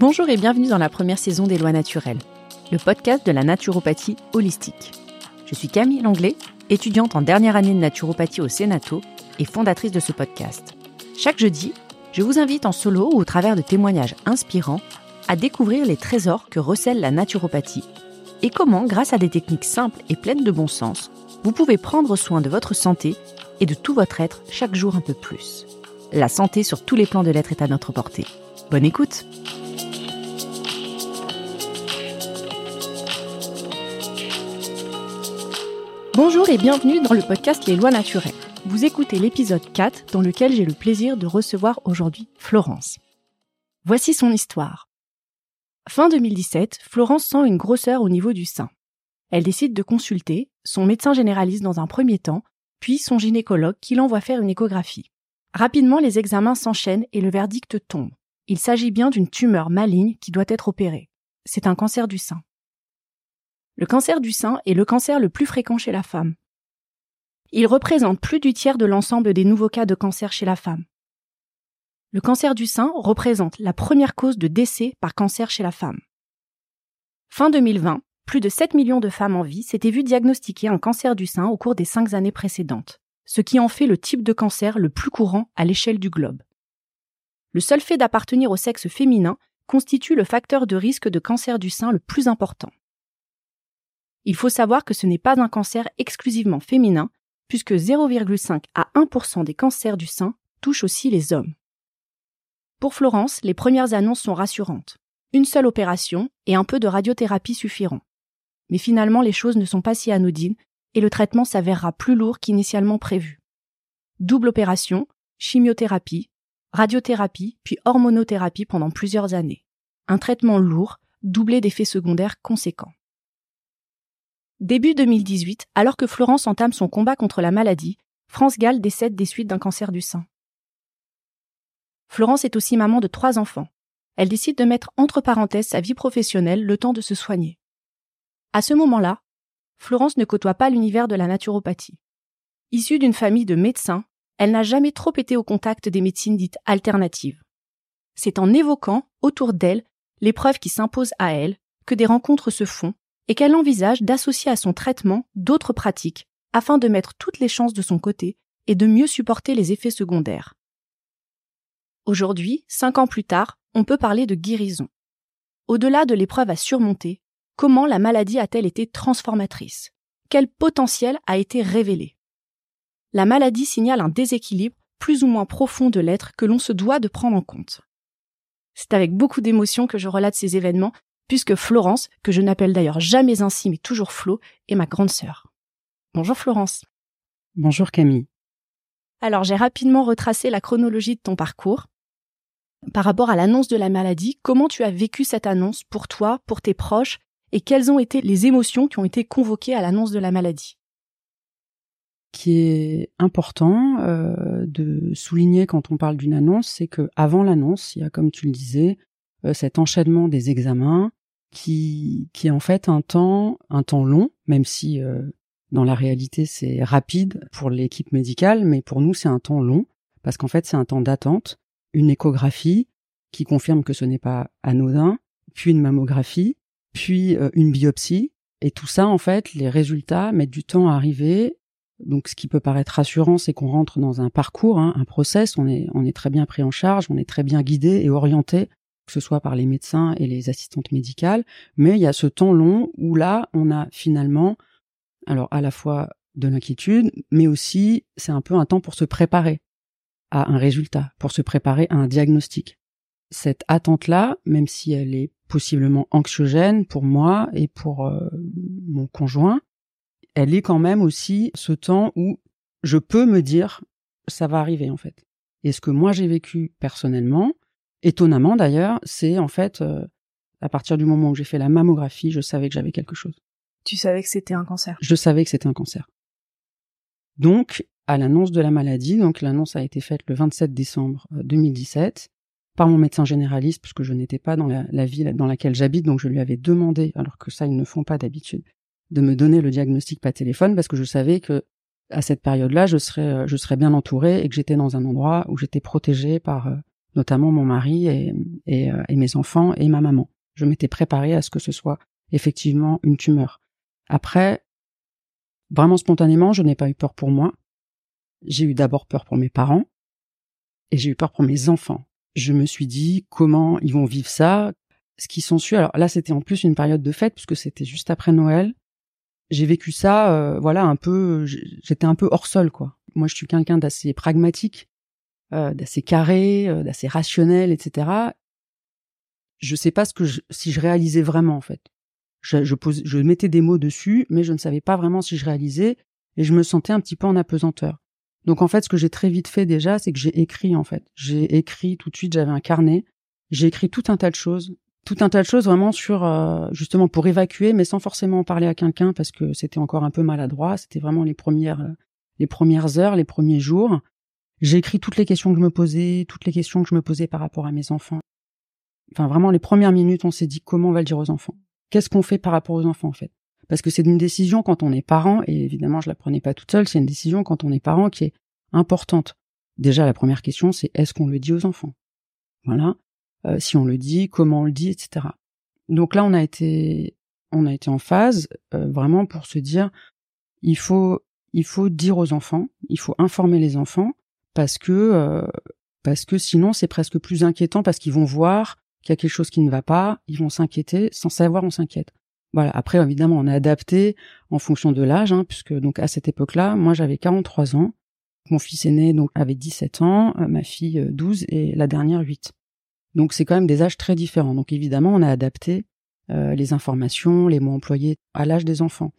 Bonjour et bienvenue dans la première saison des Lois naturelles, le podcast de la naturopathie holistique. Je suis Camille Langlais, étudiante en dernière année de naturopathie au Sénato et fondatrice de ce podcast. Chaque jeudi, je vous invite en solo ou au travers de témoignages inspirants à découvrir les trésors que recèle la naturopathie et comment, grâce à des techniques simples et pleines de bon sens, vous pouvez prendre soin de votre santé et de tout votre être chaque jour un peu plus. La santé sur tous les plans de l'être est à notre portée. Bonne écoute Bonjour et bienvenue dans le podcast Les lois naturelles. Vous écoutez l'épisode 4 dans lequel j'ai le plaisir de recevoir aujourd'hui Florence. Voici son histoire. Fin 2017, Florence sent une grosseur au niveau du sein. Elle décide de consulter son médecin généraliste dans un premier temps, puis son gynécologue qui l'envoie faire une échographie. Rapidement, les examens s'enchaînent et le verdict tombe. Il s'agit bien d'une tumeur maligne qui doit être opérée. C'est un cancer du sein. Le cancer du sein est le cancer le plus fréquent chez la femme. Il représente plus du tiers de l'ensemble des nouveaux cas de cancer chez la femme. Le cancer du sein représente la première cause de décès par cancer chez la femme. Fin 2020, plus de 7 millions de femmes en vie s'étaient vues diagnostiquer un cancer du sein au cours des cinq années précédentes, ce qui en fait le type de cancer le plus courant à l'échelle du globe. Le seul fait d'appartenir au sexe féminin constitue le facteur de risque de cancer du sein le plus important. Il faut savoir que ce n'est pas un cancer exclusivement féminin, puisque 0,5 à 1% des cancers du sein touchent aussi les hommes. Pour Florence, les premières annonces sont rassurantes. Une seule opération et un peu de radiothérapie suffiront. Mais finalement, les choses ne sont pas si anodines et le traitement s'avérera plus lourd qu'initialement prévu. Double opération, chimiothérapie, radiothérapie, puis hormonothérapie pendant plusieurs années. Un traitement lourd, doublé d'effets secondaires conséquents. Début 2018, alors que Florence entame son combat contre la maladie, France Gall décède des suites d'un cancer du sein. Florence est aussi maman de trois enfants. Elle décide de mettre entre parenthèses sa vie professionnelle le temps de se soigner. À ce moment-là, Florence ne côtoie pas l'univers de la naturopathie. Issue d'une famille de médecins, elle n'a jamais trop été au contact des médecines dites alternatives. C'est en évoquant, autour d'elle, l'épreuve qui s'impose à elle, que des rencontres se font et qu'elle envisage d'associer à son traitement d'autres pratiques afin de mettre toutes les chances de son côté et de mieux supporter les effets secondaires. Aujourd'hui, cinq ans plus tard, on peut parler de guérison. Au-delà de l'épreuve à surmonter, comment la maladie a-t-elle été transformatrice? Quel potentiel a été révélé? La maladie signale un déséquilibre plus ou moins profond de l'être que l'on se doit de prendre en compte. C'est avec beaucoup d'émotion que je relate ces événements puisque Florence, que je n'appelle d'ailleurs jamais ainsi mais toujours Flo, est ma grande sœur. Bonjour Florence. Bonjour Camille. Alors j'ai rapidement retracé la chronologie de ton parcours. Par rapport à l'annonce de la maladie, comment tu as vécu cette annonce pour toi, pour tes proches, et quelles ont été les émotions qui ont été convoquées à l'annonce de la maladie? Qui est important euh, de souligner quand on parle d'une annonce, c'est que avant l'annonce, il y a, comme tu le disais, euh, cet enchaînement des examens, qui, qui est en fait un temps, un temps long, même si euh, dans la réalité c'est rapide pour l'équipe médicale, mais pour nous c'est un temps long, parce qu'en fait c'est un temps d'attente, une échographie qui confirme que ce n'est pas anodin, puis une mammographie, puis euh, une biopsie, et tout ça en fait, les résultats mettent du temps à arriver. Donc ce qui peut paraître rassurant, c'est qu'on rentre dans un parcours, hein, un process, on est, on est très bien pris en charge, on est très bien guidé et orienté que ce soit par les médecins et les assistantes médicales, mais il y a ce temps long où là, on a finalement, alors à la fois de l'inquiétude, mais aussi c'est un peu un temps pour se préparer à un résultat, pour se préparer à un diagnostic. Cette attente-là, même si elle est possiblement anxiogène pour moi et pour euh, mon conjoint, elle est quand même aussi ce temps où je peux me dire ça va arriver en fait. Et ce que moi j'ai vécu personnellement, Étonnamment d'ailleurs, c'est en fait euh, à partir du moment où j'ai fait la mammographie, je savais que j'avais quelque chose. Tu savais que c'était un cancer. Je savais que c'était un cancer. Donc, à l'annonce de la maladie, donc l'annonce a été faite le 27 décembre 2017 euh, par mon médecin généraliste, puisque je n'étais pas dans la, ville dans laquelle j'habite, donc je lui avais demandé, alors que ça ils ne font pas d'habitude, de me donner le diagnostic par téléphone, parce que je savais que à cette période-là, je serais, euh, je serais bien entourée et que j'étais dans un endroit où j'étais protégée par notamment mon mari et, et, et mes enfants et ma maman. Je m'étais préparée à ce que ce soit effectivement une tumeur. Après, vraiment spontanément, je n'ai pas eu peur pour moi. J'ai eu d'abord peur pour mes parents et j'ai eu peur pour mes enfants. Je me suis dit comment ils vont vivre ça, ce qui su. Alors là, c'était en plus une période de fête puisque c'était juste après Noël. J'ai vécu ça, euh, voilà, un peu. J'étais un peu hors sol, quoi. Moi, je suis quelqu'un d'assez pragmatique, euh, d'assez carré, euh, d'assez rationnel, etc. Je sais pas ce que si je réalisais vraiment en fait. Je, je, pose, je mettais des mots dessus, mais je ne savais pas vraiment si je réalisais, et je me sentais un petit peu en apesanteur. Donc en fait, ce que j'ai très vite fait déjà, c'est que j'ai écrit en fait. J'ai écrit tout de suite, j'avais un carnet, j'ai écrit tout un tas de choses, tout un tas de choses vraiment sur euh, justement pour évacuer, mais sans forcément en parler à quelqu'un parce que c'était encore un peu maladroit. C'était vraiment les premières les premières heures, les premiers jours. J'ai écrit toutes les questions que je me posais, toutes les questions que je me posais par rapport à mes enfants. Enfin vraiment les premières minutes, on s'est dit comment on va le dire aux enfants? Qu'est-ce qu'on fait par rapport aux enfants en fait? Parce que c'est une décision quand on est parent, et évidemment je la prenais pas toute seule, c'est une décision quand on est parent qui est importante. Déjà la première question c'est est-ce qu'on le dit aux enfants? Voilà. Euh, si on le dit, comment on le dit, etc. Donc là on a été on a été en phase euh, vraiment pour se dire il faut il faut dire aux enfants, il faut informer les enfants parce que euh, parce que sinon c'est presque plus inquiétant parce qu'ils vont voir qu'il y a quelque chose qui ne va pas, ils vont s'inquiéter, sans savoir on s'inquiète. Voilà. Après, évidemment, on a adapté en fonction de l'âge, hein, puisque donc à cette époque-là, moi j'avais 43 ans, mon fils aîné donc avait 17 ans, euh, ma fille 12 euh, et la dernière 8. Donc c'est quand même des âges très différents. Donc évidemment, on a adapté euh, les informations, les mots employés à l'âge des enfants.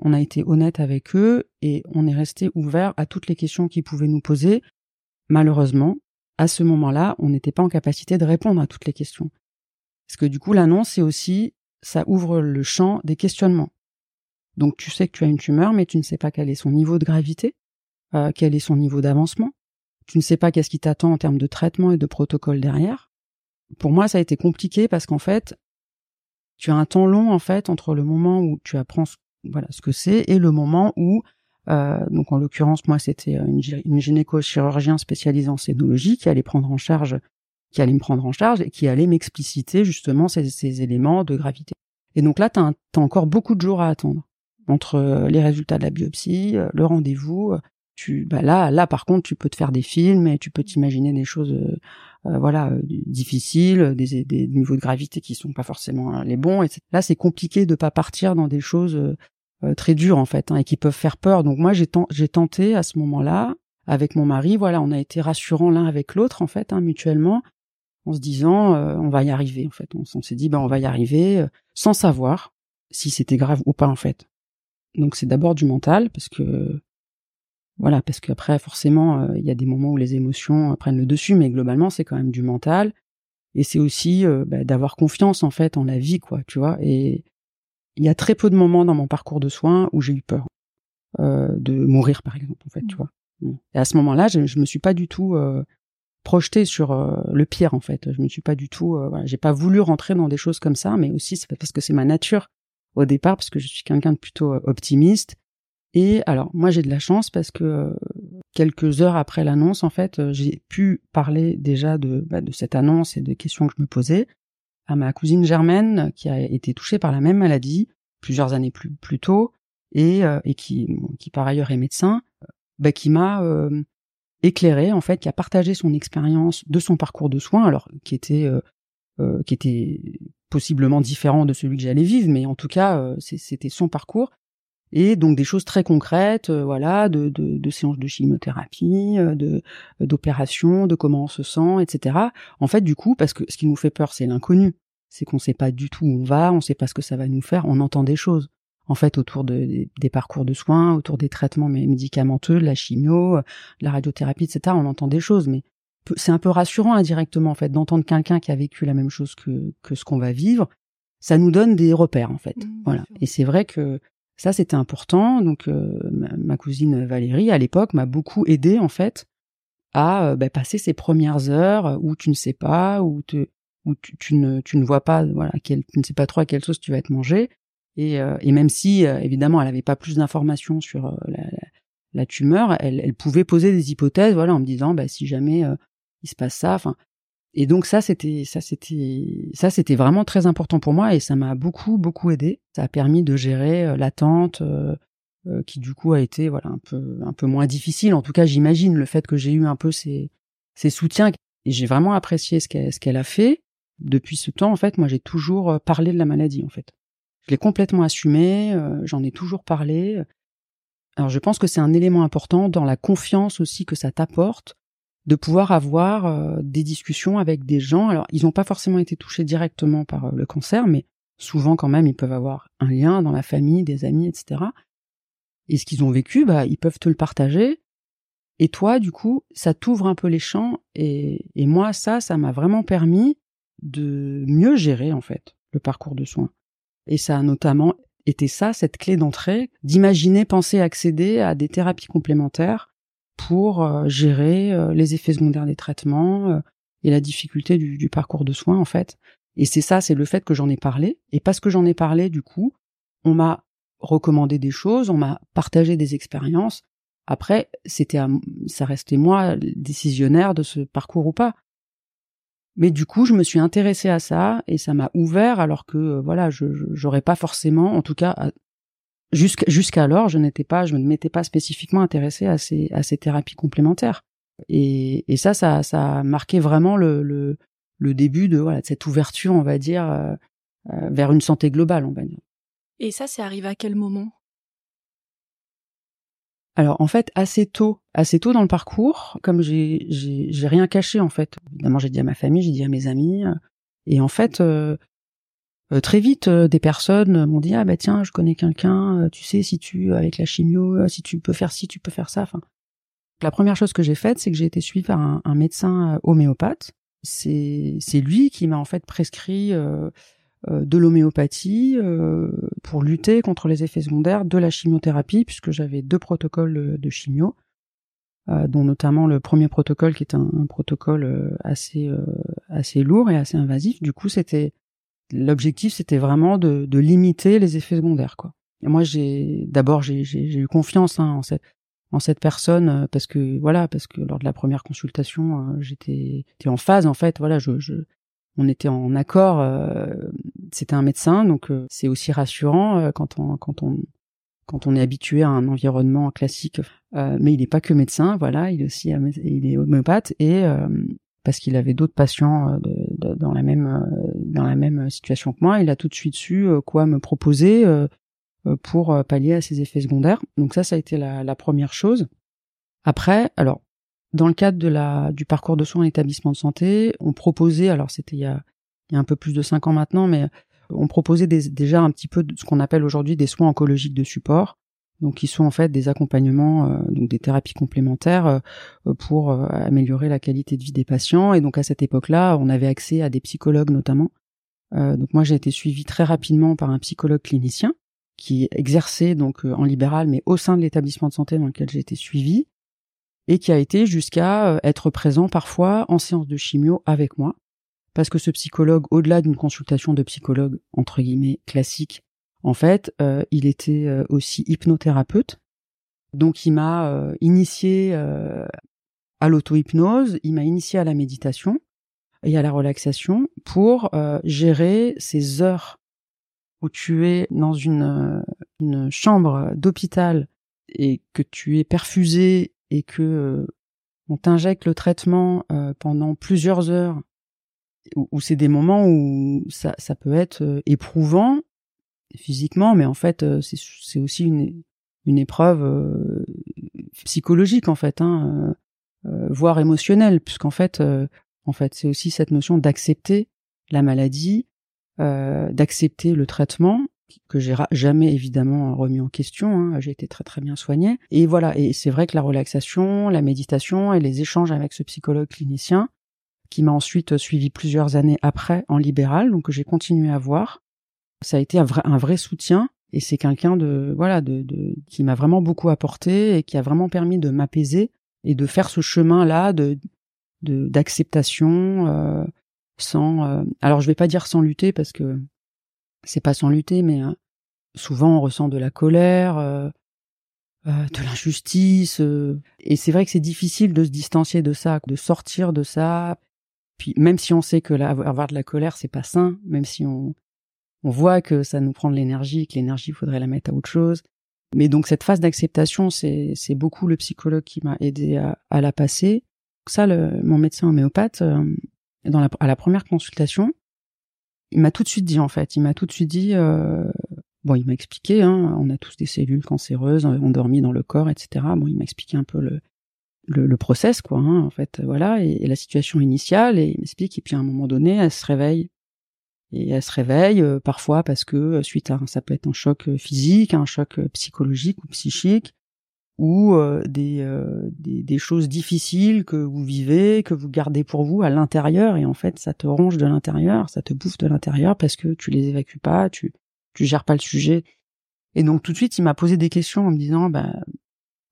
On a été honnête avec eux et on est resté ouvert à toutes les questions qu'ils pouvaient nous poser. Malheureusement, à ce moment-là, on n'était pas en capacité de répondre à toutes les questions. Parce que du coup, l'annonce, c'est aussi, ça ouvre le champ des questionnements. Donc tu sais que tu as une tumeur, mais tu ne sais pas quel est son niveau de gravité, euh, quel est son niveau d'avancement. Tu ne sais pas qu'est-ce qui t'attend en termes de traitement et de protocole derrière. Pour moi, ça a été compliqué parce qu'en fait, tu as un temps long en fait entre le moment où tu apprends voilà ce que c'est et le moment où donc en l'occurrence, moi, c'était euh, une, gynéco-chirurgien spécialisé en scénologie qui allait prendre en charge, qui allait me prendre en charge et qui allait m'expliciter justement ces, éléments de gravité. Et donc là, tu as, encore beaucoup de jours à attendre entre euh, les résultats de la biopsie, le rendez-vous. Tu, bah là, là, par contre, tu peux te faire des films et tu peux t'imaginer des choses, voilà, difficiles, des, niveaux de gravité qui sont pas forcément les bons. Et là, c'est compliqué de pas partir dans des choses euh, très durs en fait hein, et qui peuvent faire peur. Donc moi j'ai tenté à ce moment-là avec mon mari, voilà, on a été rassurants l'un avec l'autre en fait hein, mutuellement en se disant euh, on va y arriver en fait. On, s'est dit ben on va y arriver euh, sans savoir si c'était grave ou pas en fait. Donc c'est d'abord du mental parce que voilà parce qu'après forcément il y a des moments où les émotions prennent le dessus mais globalement c'est quand même du mental et c'est aussi bah, d'avoir confiance en fait en la vie quoi tu vois et il y a très peu de moments dans mon parcours de soins où j'ai eu peur euh, de mourir, par exemple, en fait, tu mmh. vois. Mmh. Et à ce moment-là, je, je me suis pas du tout euh, projetée sur euh, le pire, en fait. Je me suis pas du tout, euh, voilà, j'ai pas voulu rentrer dans des choses comme ça, mais aussi c'est parce que c'est ma nature au départ, parce que je suis quelqu'un de plutôt optimiste. Et alors, moi, j'ai de la chance parce que quelques heures après l'annonce, en fait, j'ai pu parler déjà de, bah, de cette annonce et des questions que je me posais à ma cousine Germaine qui a été touchée par la même maladie plusieurs années plus, plus tôt et, euh, et qui, qui par ailleurs est médecin, bah, qui m'a euh, éclairé en fait, qui a partagé son expérience de son parcours de soins, alors qui était euh, euh qui était possiblement différent de celui que j'allais vivre, mais en tout cas c'était son parcours et donc des choses très concrètes, voilà, de, de, de, séances de chimiothérapie, de d'opérations, de comment on se sent, etc. En fait, du coup, parce que ce qui nous fait peur, c'est l'inconnu, c'est qu'on sait pas du tout où on va, on sait pas ce que ça va nous faire, on entend des choses. En fait, autour de, des parcours de soins, autour des traitements médicamenteux, de la chimio, de la radiothérapie, etc. On entend des choses, mais c'est un peu rassurant indirectement en fait d'entendre quelqu'un qui a vécu la même chose que que ce qu'on va vivre. Ça nous donne des repères en fait. Mmh, voilà. Et c'est vrai que ça, c'était important. Donc, euh, ma, cousine Valérie, à l'époque, m'a beaucoup aidé en fait à euh, bah, passer ces premières heures où tu ne sais pas, où, où tu, ne, tu ne vois pas, voilà, tu ne sais pas trop à quelle sauce tu vas être mangé. Et, euh, et même si, évidemment, elle n'avait pas plus d'informations sur la, la, tumeur, elle, elle, pouvait poser des hypothèses, voilà, en me disant, bah, si jamais il se passe ça, enfin, Et donc ça c'était ça c'était ça c'était vraiment très important pour moi et ça m'a beaucoup beaucoup aidé. Ça a permis de gérer euh, l'attente euh, euh, qui du coup a été voilà un peu un peu moins difficile. En tout cas j'imagine le fait que j'ai eu un peu ces ces soutiens et j'ai vraiment apprécié ce qu'elle ce qu'elle a fait. Depuis ce temps en fait moi j'ai toujours parlé de la maladie en fait. Je l'ai complètement assumé, j'en ai toujours parlé. Alors je pense que c'est un élément important dans la confiance aussi que ça t'apporte de pouvoir avoir euh, des discussions avec des gens. Alors, ils n'ont pas forcément été touchés directement par euh, le cancer, mais souvent quand même, ils peuvent avoir un lien dans la famille, des amis, etc. Et ce qu'ils ont vécu, bah, ils peuvent te le partager. Et toi, du coup, ça t'ouvre un peu les champs. Et, et moi, ça, ça m'a vraiment permis de mieux gérer, en fait, le parcours de soins. Et ça a notamment été ça, cette clé d'entrée, d'imaginer, penser, accéder à des thérapies complémentaires pour euh, gérer euh, les effets secondaires des traitements euh, et la difficulté du, parcours de soins en fait. Et c'est ça, c'est le fait que j'en ai parlé. Et parce que j'en ai parlé, du coup, on m'a recommandé des choses, on m'a partagé des expériences. Après, c'était, ça restait moi décisionnaire de ce parcours ou pas. Mais du coup, je me suis intéressée à ça et ça m'a ouvert alors que voilà, je j'aurais pas forcément, en tout cas jusqu'alors, je n'étais pas, je ne m'étais pas spécifiquement intéressée à ces, à ces thérapies complémentaires. Et, et ça, ça, ça a marqué vraiment le, le, le début de, voilà, de cette ouverture, on va dire, euh, euh, vers une santé globale, on va dire. Et ça, c'est arrivé à quel moment? Alors en fait assez tôt, assez tôt dans le parcours, comme j'ai j'ai rien caché en fait. Évidemment j'ai dit à ma famille, j'ai dit à mes amis, euh, et en fait euh, très vite, euh, des personnes m'ont dit ah bah tiens, je connais quelqu'un, euh, tu sais si tu avec la chimio, si tu peux faire ci, tu peux faire ça. Enfin, la première chose que j'ai faite, c'est que j'ai été suivie par un, un médecin homéopathe. C'est c'est lui qui m'a en fait prescrit de l'homéopathie pour lutter contre les effets secondaires de la chimiothérapie, puisque j'avais deux protocoles de chimio, dont notamment le premier protocole qui est un, un protocole assez assez lourd et assez invasif. Du coup, c'était l'objectif c'était vraiment de, de, limiter les effets secondaires quoi. Et moi j'ai d'abord j'ai eu confiance hein, en cette en cette personne euh, parce que voilà parce que lors de la première consultation euh, j'étais en phase en fait voilà je, je on était en accord euh, c'était un médecin donc c'est aussi rassurant quand on quand on quand on est habitué à un environnement classique mais il n'est pas que médecin voilà il est aussi il est homéopathe et parce qu'il avait d'autres patients euh, dans la même euh, dans la même situation que moi. Il a tout de suite su euh, quoi me proposer pour pallier à ces effets secondaires. Donc ça, ça a été la, première chose. Après, alors dans le cadre de la du parcours de soins en établissement de santé, on proposait, alors c'était il y a il y a un peu plus de cinq ans maintenant, mais on proposait déjà un petit peu de ce qu'on appelle aujourd'hui des soins oncologiques de support donc qui sont en fait des accompagnements, euh, donc des thérapies complémentaires euh, pour euh, améliorer la qualité de vie des patients. Et donc à cette époque-là, on avait accès à des psychologues notamment. donc moi j'ai été suivie très rapidement par un psychologue clinicien qui exerçait donc en libéral, mais au sein de l'établissement de santé dans lequel j'ai été suivie, et qui a été jusqu'à être présent parfois en séance de chimio avec moi, parce que ce psychologue, au-delà d'une consultation de psychologue entre guillemets classique, en fait, euh, il était euh, aussi hypnothérapeute. Donc il m'a euh, initié à l'auto-hypnose, il m'a initié à la méditation et à la relaxation pour gérer ces heures où tu es dans une chambre d'hôpital et que tu es perfusé et que on t'injecte le traitement pendant plusieurs heures, où, c'est des moments où ça, ça peut être éprouvant physiquement, mais en fait, euh, c'est aussi une, une épreuve euh, psychologique en fait, hein, euh, voire émotionnelle, puisqu'en fait, en fait, c'est aussi cette notion d'accepter la maladie, d'accepter le traitement que j'ai jamais évidemment remis en question. Hein, j'ai été très très bien soignée. Et voilà. Et c'est vrai que la relaxation, la méditation et les échanges avec ce psychologue clinicien, qui m'a ensuite suivi plusieurs années après en libéral, donc que j'ai continué à voir, ça a été un vrai, soutien et c'est quelqu'un de voilà de, de qui m'a vraiment beaucoup apporté et qui a vraiment permis de m'apaiser et de faire ce chemin là de d'acceptation euh, sans euh, alors je vais pas dire sans lutter parce que c'est pas sans lutter mais euh, souvent on ressent de la colère euh, de l'injustice et c'est vrai que c'est difficile de se distancier de ça de sortir de ça Puis même si on sait que avoir de la colère, c'est pas sain, même si on, voit que ça nous prend de l'énergie, que l'énergie, faudrait la mettre à autre chose. Mais donc cette phase d'acceptation, c'est, beaucoup le psychologue qui m'a aidé à, la passer. Ça, mon médecin homéopathe, euh, à la première consultation, il m'a tout de suite dit en fait, il m'a tout de suite dit, euh, bon, il m'a expliqué, hein, on a tous des cellules cancéreuses, on dormit dans le corps, etc. Bon, il m'a expliqué un peu le, le, le process, quoi, hein, en fait, voilà, et, la situation initiale, et il m'explique, et puis à un moment donné, elle se réveille. Et elle se réveille euh, parfois parce que euh, suite à ça peut être un choc euh, physique, un choc psychologique ou psychique, ou des, des, des choses difficiles que vous vivez, que vous gardez pour vous à l'intérieur, et en fait ça te ronge de l'intérieur, ça te bouffe de l'intérieur parce que tu les évacues pas, tu tu gères pas le sujet. Et donc tout de suite il m'a posé des questions en me disant bah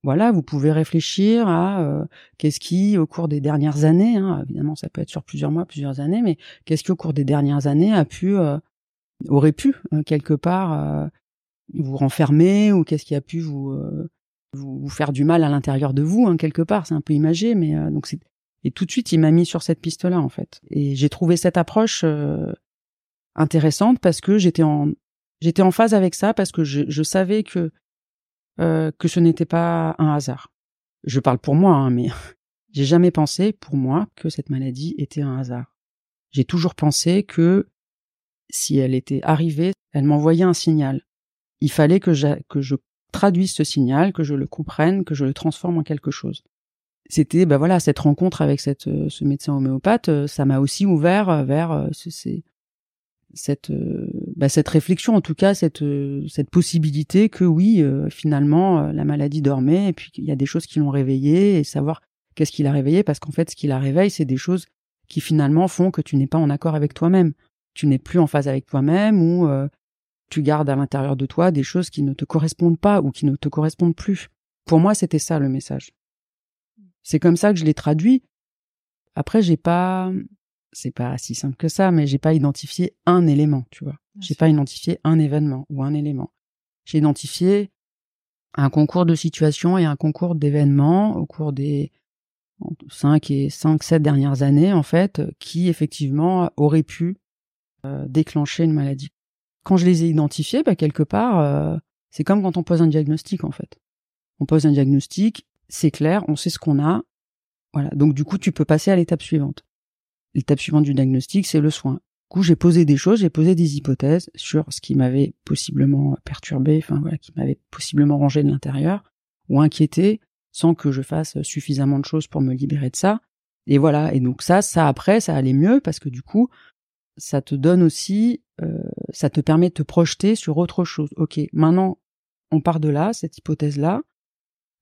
voilà, vous pouvez réfléchir à euh, qu'est-ce qui, au cours des dernières années, hein, évidemment ça peut être sur plusieurs mois, plusieurs années, mais qu'est-ce qui au cours des dernières années a pu, euh, aurait pu euh, quelque part vous renfermer ou qu'est-ce qui a pu vous, vous, faire du mal à l'intérieur de vous, hein, quelque part, c'est un peu imagé, mais donc c'est et tout de suite il m'a mis sur cette piste-là en fait, et j'ai trouvé cette approche intéressante parce que j'étais en j'étais en phase avec ça parce que je, je savais que euh, que ce n'était pas un hasard. Je parle pour moi, hein, mais j'ai jamais pensé pour moi que cette maladie était un hasard. J'ai toujours pensé que si elle était arrivée, elle m'envoyait un signal. Il fallait que, que je traduise ce signal, que je le comprenne, que je le transforme en quelque chose. C'était, ben voilà, cette rencontre avec euh, ce médecin homéopathe, euh, ça m'a aussi ouvert vers ces, cette euh, bah, cette réflexion en tout cas cette euh, cette possibilité que oui euh, finalement la maladie dormait et puis qu'il y a des choses qui l'ont réveillé et savoir qu'est-ce qui l'a réveillé parce qu'en fait ce qui la réveille c'est des choses qui finalement font que tu n'es pas en accord avec toi-même tu n'es plus en phase avec toi-même ou tu gardes à l'intérieur de toi des choses qui ne te correspondent pas ou qui ne te correspondent plus pour moi c'était ça le message c'est comme ça que je l'ai traduit après j'ai pas c'est pas si simple que ça, mais j'ai pas identifié un élément, tu vois. J'ai pas identifié un événement ou un élément. J'ai identifié un concours de situations et un concours d'événements au cours des cinq et cinq, sept dernières années, en fait, qui effectivement auraient pu euh, déclencher une maladie. Quand je les ai identifiés, bah, quelque part, euh, c'est comme quand on pose un diagnostic, en fait. On pose un diagnostic, c'est clair, on sait ce qu'on a. Voilà. Donc, du coup, tu peux passer à l'étape suivante. L'étape suivante du diagnostic, c'est le soin. Du coup, j'ai posé des choses, j'ai posé des hypothèses sur ce qui m'avait possiblement perturbé, enfin voilà, qui m'avait possiblement rangé de l'intérieur ou inquiété, sans que je fasse suffisamment de choses pour me libérer de ça. Et voilà. Et donc ça, ça après, ça allait mieux parce que du coup, ça te donne aussi, euh, ça te permet de te projeter sur autre chose. Ok, maintenant, on part de là, cette hypothèse-là.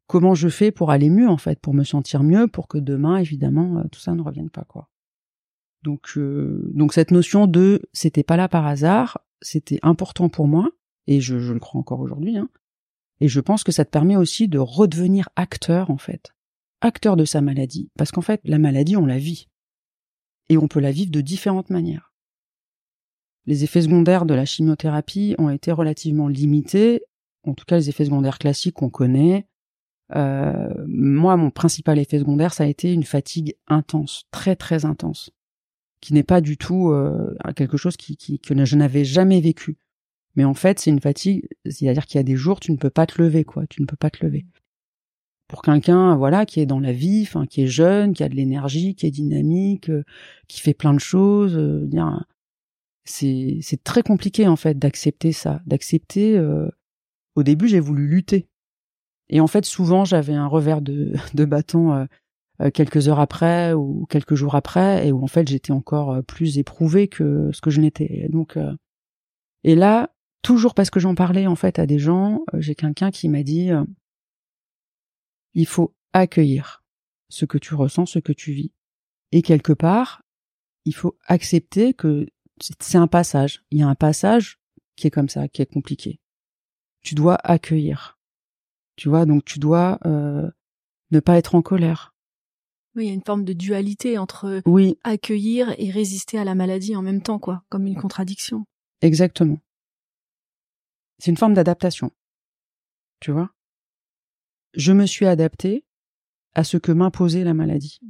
Comment je fais pour aller mieux en fait, pour me sentir mieux, pour que demain, évidemment, euh, tout ça ne revienne pas quoi. Donc, euh, donc cette notion de c'était pas là par hasard, c'était important pour moi et je, je le crois encore aujourd'hui. Hein, et je pense que ça te permet aussi de redevenir acteur en fait, acteur de sa maladie, parce qu'en fait la maladie on la vit et on peut la vivre de différentes manières. Les effets secondaires de la chimiothérapie ont été relativement limités, en tout cas les effets secondaires classiques qu'on connaît. Euh, moi, mon principal effet secondaire, ça a été une fatigue intense, très très intense qui n'est pas du tout euh, quelque chose qui, qui, que je n'avais jamais vécu. Mais en fait, c'est une fatigue, c'est-à-dire qu'il y a des jours tu ne peux pas te lever, quoi, tu ne peux pas te lever. Pour quelqu'un, voilà, qui est dans la vie, enfin, qui est jeune, qui a de l'énergie, qui est dynamique, euh, qui fait plein de choses, euh, c'est c'est très compliqué en fait d'accepter ça, d'accepter. au début, j'ai voulu lutter, et en fait, souvent, j'avais un revers de, de bâton euh, quelques heures après ou quelques jours après et où en fait j'étais encore euh, plus éprouvée que ce que je n'étais. Donc euh, et là, toujours parce que j'en parlais en fait à des gens, j'ai quelqu'un qui m'a dit il faut accueillir ce que tu ressens, ce que tu vis. Et quelque part, il faut accepter que c'est un passage. Il y a un passage qui est comme ça, qui est compliqué. Tu dois accueillir. Tu vois, donc tu dois ne pas être en colère. Oui, il y a une forme de dualité entre oui. accueillir et résister à la maladie en même temps, quoi, comme une contradiction. Exactement. C'est une forme d'adaptation. Tu vois? Je me suis adaptée à ce que m'imposait la maladie.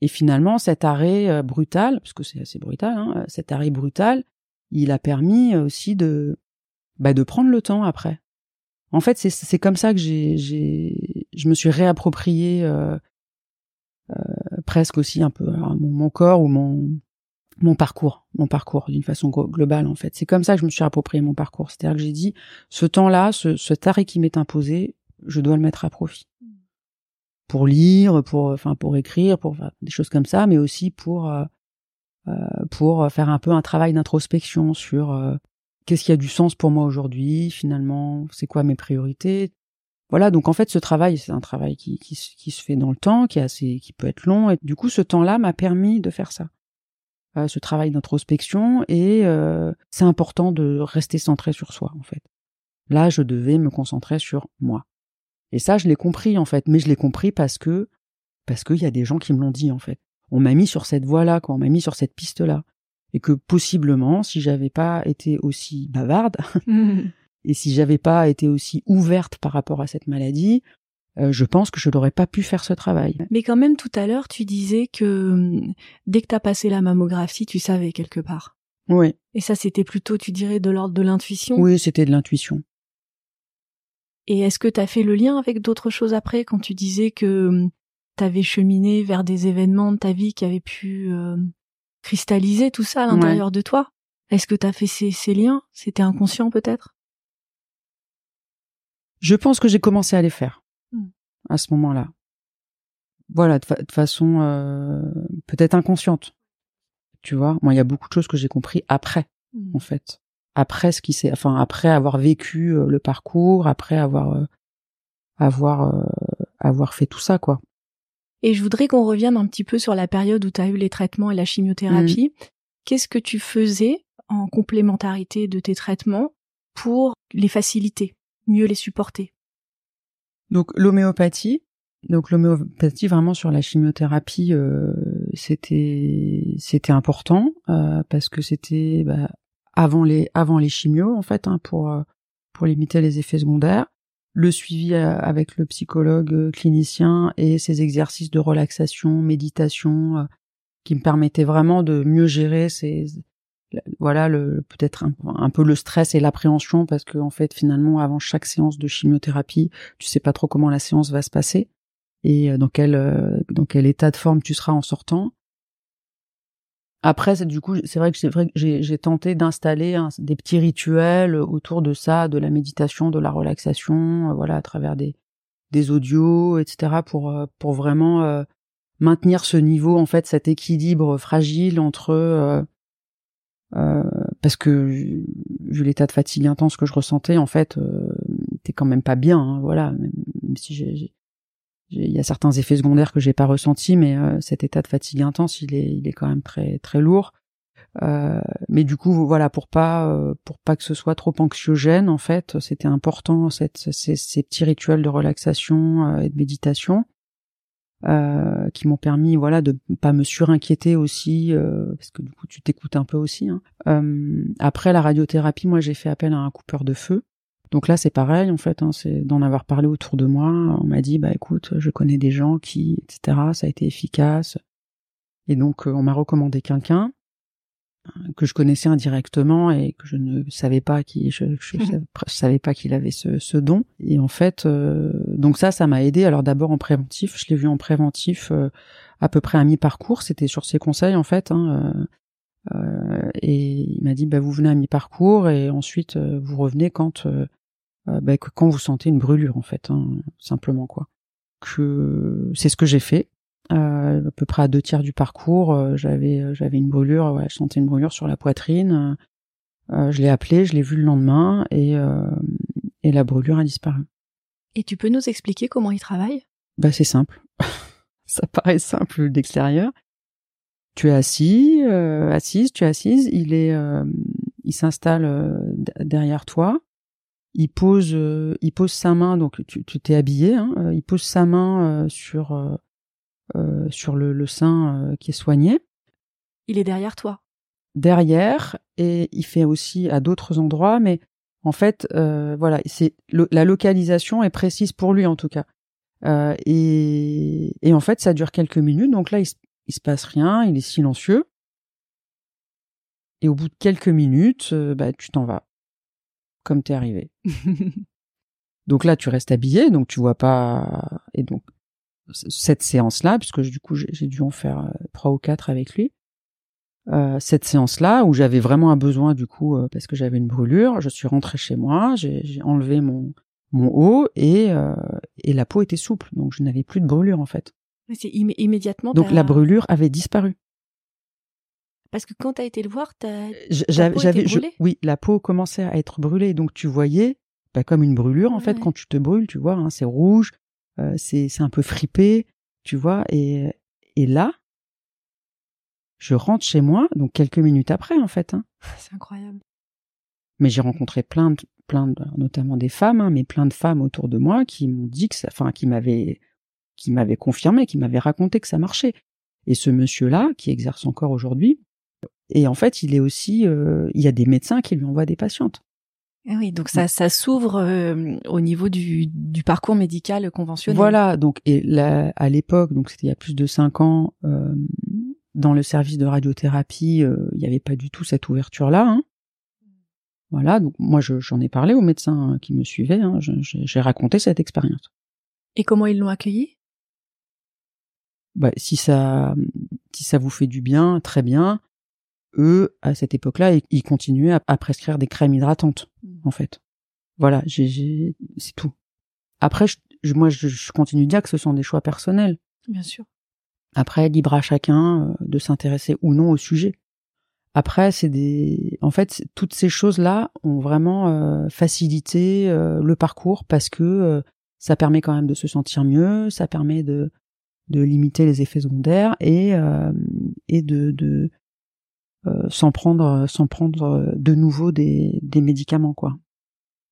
Et finalement, cet arrêt brutal, parce que c'est assez brutal, hein, cet arrêt brutal, il a permis aussi de, bah, de prendre le temps après. En fait, c'est comme ça que j'ai, je me suis réapproprié euh, euh, presque aussi un peu mon, mon, corps ou mon mon parcours, mon parcours d'une façon globale en fait. C'est comme ça que je me suis approprié mon parcours. C'est-à-dire que j'ai dit, ce temps-là, ce, ce taré qui m'est imposé, je dois le mettre à profit. Pour lire, pour, enfin, pour écrire, pour des choses comme ça, mais aussi pour, euh, euh pour faire un peu un travail d'introspection sur euh, qu'est-ce qui a du sens pour moi aujourd'hui, finalement, c'est quoi mes priorités. Voilà, donc en fait, ce travail, c'est un travail qui, qui, qui, se fait dans le temps, qui est assez, qui peut être long, et du coup, ce temps-là m'a permis de faire ça. Euh, ce travail d'introspection et euh, c'est important de rester centré sur soi en fait. Là, je devais me concentrer sur moi. Et ça, je l'ai compris en fait, mais je l'ai compris parce que parce qu'il y a des gens qui me l'ont dit en fait. On m'a mis sur cette voie-là, quand on m'a mis sur cette piste-là, et que possiblement, si j'avais pas été aussi bavarde et si j'avais pas été aussi ouverte par rapport à cette maladie, euh, je pense que je n'aurais pas pu faire ce travail. Mais quand même, tout à l'heure, tu disais que hum, dès que tu as passé la mammographie, tu savais quelque part. Oui. Et ça, c'était plutôt, tu dirais, de l'ordre de l'intuition? Oui, c'était de l'intuition. Et est-ce que tu as fait le lien avec d'autres choses après, quand tu disais que hum, tu avais cheminé vers des événements de ta vie qui avaient pu euh, cristalliser tout ça à l'intérieur de toi? Est-ce que tu as fait ces, ces liens? C'était inconscient peut-être? Je pense que j'ai commencé à les faire à ce moment-là. Voilà, de, façon euh, peut-être inconsciente. Tu vois, moi, il y a beaucoup de choses que j'ai compris après, mmh. en fait. Après ce qui s'est, enfin, après avoir vécu euh, le parcours, après avoir, euh, avoir, avoir fait tout ça, quoi. Et je voudrais qu'on revienne un petit peu sur la période où tu as eu les traitements et la chimiothérapie. Mmh. Qu'est-ce que tu faisais en complémentarité de tes traitements pour les faciliter, mieux les supporter? Donc l'homéopathie, donc l'homéopathie vraiment sur la chimiothérapie, euh, c'était c'était important euh, parce que c'était bah, avant les avant les chimios en fait hein, pour euh, pour limiter les effets secondaires. Le suivi avec le psychologue clinicien et ces exercices de relaxation, méditation qui me permettaient vraiment de mieux gérer ces voilà le peut-être un, peu le stress et l'appréhension parce que en fait finalement avant chaque séance de chimiothérapie tu sais pas trop comment la séance va se passer et euh, dans quel euh, dans quel état de forme tu seras en sortant après du coup c'est vrai que c'est j'ai tenté d'installer des petits rituels autour de ça de la méditation de la relaxation euh, voilà à travers des des audios etc pour pour vraiment maintenir ce niveau en fait cet équilibre fragile entre euh, parce que vu l'état de fatigue intense que je ressentais, en fait, euh, t'es quand même pas bien. Hein, voilà, même, si j'ai, il y a certains effets secondaires que j'ai pas ressentis, mais euh, cet état de fatigue intense, il est, il est quand même très très lourd. Euh, mais du coup, voilà, pour pas euh, pour pas que ce soit trop anxiogène, en fait, c'était important cette, ces, petits rituels de relaxation et de méditation. Euh, qui m'ont permis voilà de pas me surinquiéter aussi euh, parce que du coup tu t'écoutes un peu aussi hein. euh, après la radiothérapie moi j'ai fait appel à un coupeur de feu donc là c'est pareil en fait hein, c'est d'en avoir parlé autour de moi. On m'a dit bah écoute je connais des gens qui etc ça a été efficace. Et donc on m'a recommandé quelqu'un que je connaissais indirectement et que je ne savais pas qui je, je, savais pas qu'il avait ce, ce, don. Et en fait euh, donc ça ça m'a aidé. Alors d'abord en préventif je l'ai vu en préventif euh, à peu près à mi parcours c'était sur ses conseils en fait hein, euh, euh et il m'a dit bah vous venez à mi parcours et ensuite vous revenez quand bah, quand vous sentez une brûlure en fait hein, simplement quoi que c'est ce que j'ai fait euh, à peu près à deux tiers du parcours, euh, j'avais euh, j'avais une brûlure, ouais, je sentais une brûlure sur la poitrine. je l'ai appelé, je l'ai vu le lendemain et et la brûlure a disparu. Et tu peux nous expliquer comment il travaille? Bah c'est simple. Ça paraît simple d'extérieur. Tu es assis, assise, tu es assise, il est il s'installe derrière toi. Il pose il pose sa main donc tu t'es habillé hein, il pose sa main sur euh, sur le, le sein euh, qui est soigné. Il est derrière toi. Derrière, et il fait aussi à d'autres endroits, mais en fait, euh, voilà, c'est la localisation est précise pour lui en tout cas. Euh, et, et, en fait, ça dure quelques minutes. Donc là, il, il se passe rien, il est silencieux. Et au bout de quelques minutes, euh, bah, tu t'en vas, comme t'es arrivé. donc là, tu restes habillé, donc tu vois pas. Et donc cette séance-là, puisque du coup j'ai dû en faire euh, trois ou quatre avec lui. Euh, cette séance-là où j'avais vraiment un besoin du coup euh, parce que j'avais une brûlure, je suis rentrée chez moi, j'ai enlevé mon mon haut et et la peau était souple, donc je n'avais plus de brûlure en fait. C'est immédiatement. Donc la brûlure avait disparu. Parce que quand tu as été le voir, j'avais, oui, la peau commençait à être brûlée, donc tu voyais, bah, comme une brûlure en fait, quand tu te brûles, tu vois, hein, c'est rouge, euh, c'est c'est un peu fripé, tu vois, et et là, je rentre chez moi, donc quelques minutes après en fait. Hein. C'est incroyable. Mais j'ai rencontré plein de, plein de, notamment des femmes, hein, mais plein de femmes autour de moi qui m'ont dit que ça, enfin, qui m'avaient, qui m'avaient confirmé, qui m'avaient raconté que ça marchait. Et ce monsieur-là, qui exerce encore aujourd'hui, et en fait, il est aussi, euh, il y a des médecins qui lui envoient des patientes. Eh oui, donc ça, ça s'ouvre euh, au niveau du, du, parcours médical conventionnel. Voilà, donc et là, à l'époque, donc c'était il y a plus de cinq ans, euh, dans le service de radiothérapie, il n'y avait pas du tout cette ouverture-là. Hein. Voilà, donc moi j'en ai parlé aux médecins qui me suivaient, hein, j'ai raconté cette expérience. Et comment ils l'ont accueilli? Bah, si ça si ça vous fait du bien, très bien eux, à cette époque-là, ils continuaient à, prescrire des crèmes hydratantes, mmh. en fait. Voilà, j'ai, c'est tout. Après, je, moi, je, continue de dire que ce sont des choix personnels. Bien sûr. Après, libre à chacun euh, de s'intéresser ou non au sujet. Après, c'est des, en fait, toutes ces choses-là ont vraiment euh, facilité euh, le parcours parce que ça permet quand même de se sentir mieux, ça permet de de limiter les effets secondaires et et de, de sans prendre sans prendre de nouveau des, des médicaments quoi.